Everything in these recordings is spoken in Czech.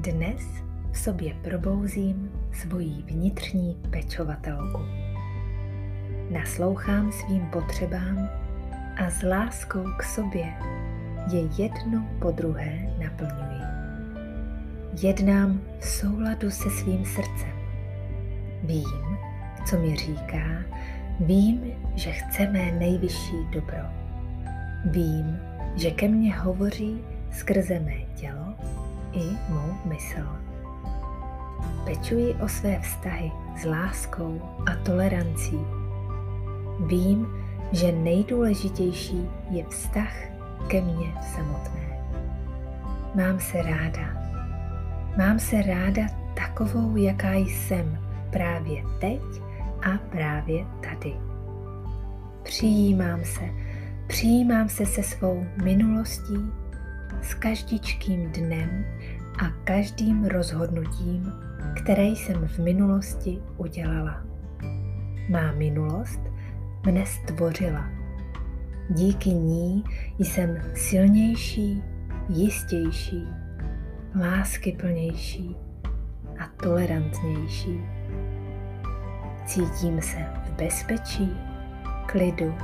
Dnes v sobě probouzím svoji vnitřní pečovatelku. Naslouchám svým potřebám a s láskou k sobě je jedno po druhé naplňuji. Jednám v souladu se svým srdcem. Vím, co mi říká, vím, že chce mé nejvyšší dobro. Vím, že ke mně hovoří skrze mé tělo i mou mysl. Pečuji o své vztahy s láskou a tolerancí. Vím, že nejdůležitější je vztah ke mně samotné. Mám se ráda. Mám se ráda takovou, jaká jsem právě teď a právě tady. Přijímám se, přijímám se se svou minulostí, s každičkým dnem a každým rozhodnutím, které jsem v minulosti udělala. Má minulost mne stvořila. Díky ní jsem silnější, jistější, láskyplnější a tolerantnější. Cítím se v bezpečí, klidu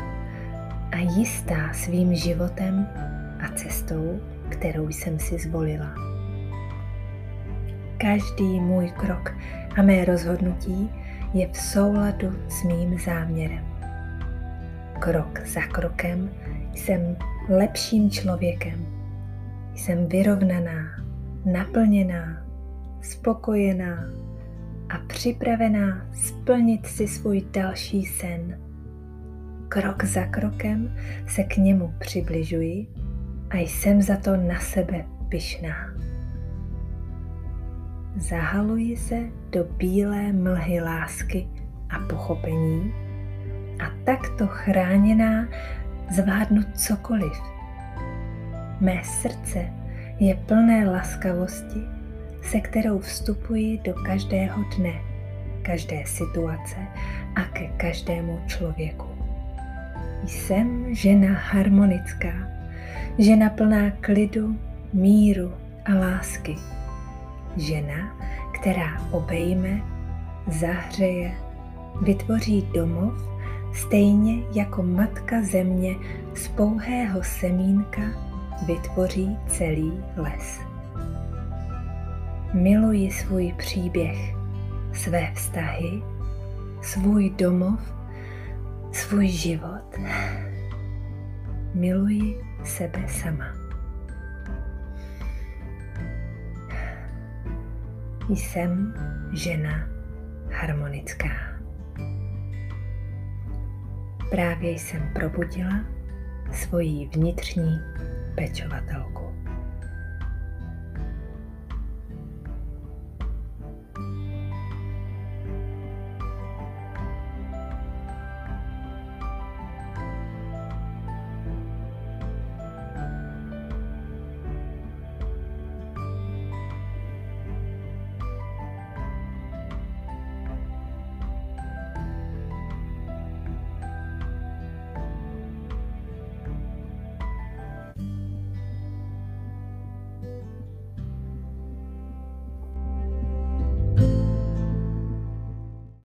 a jistá svým životem a cestou, kterou jsem si zvolila. Každý můj krok a mé rozhodnutí je v souladu s mým záměrem. Krok za krokem jsem lepším člověkem. Jsem vyrovnaná, naplněná, spokojená a připravená splnit si svůj další sen. Krok za krokem se k němu přibližuji a jsem za to na sebe pyšná. Zahaluji se do bílé mlhy lásky a pochopení a takto chráněná zvládnu cokoliv. Mé srdce je plné laskavosti, se kterou vstupuji do každého dne, každé situace a ke každému člověku. Jsem žena harmonická, Žena plná klidu, míru a lásky. Žena, která obejme, zahřeje, vytvoří domov, stejně jako matka země z pouhého semínka vytvoří celý les. Miluji svůj příběh, své vztahy, svůj domov, svůj život. Miluji sebe sama. Jsem žena harmonická. Právě jsem probudila svoji vnitřní pečovatelku.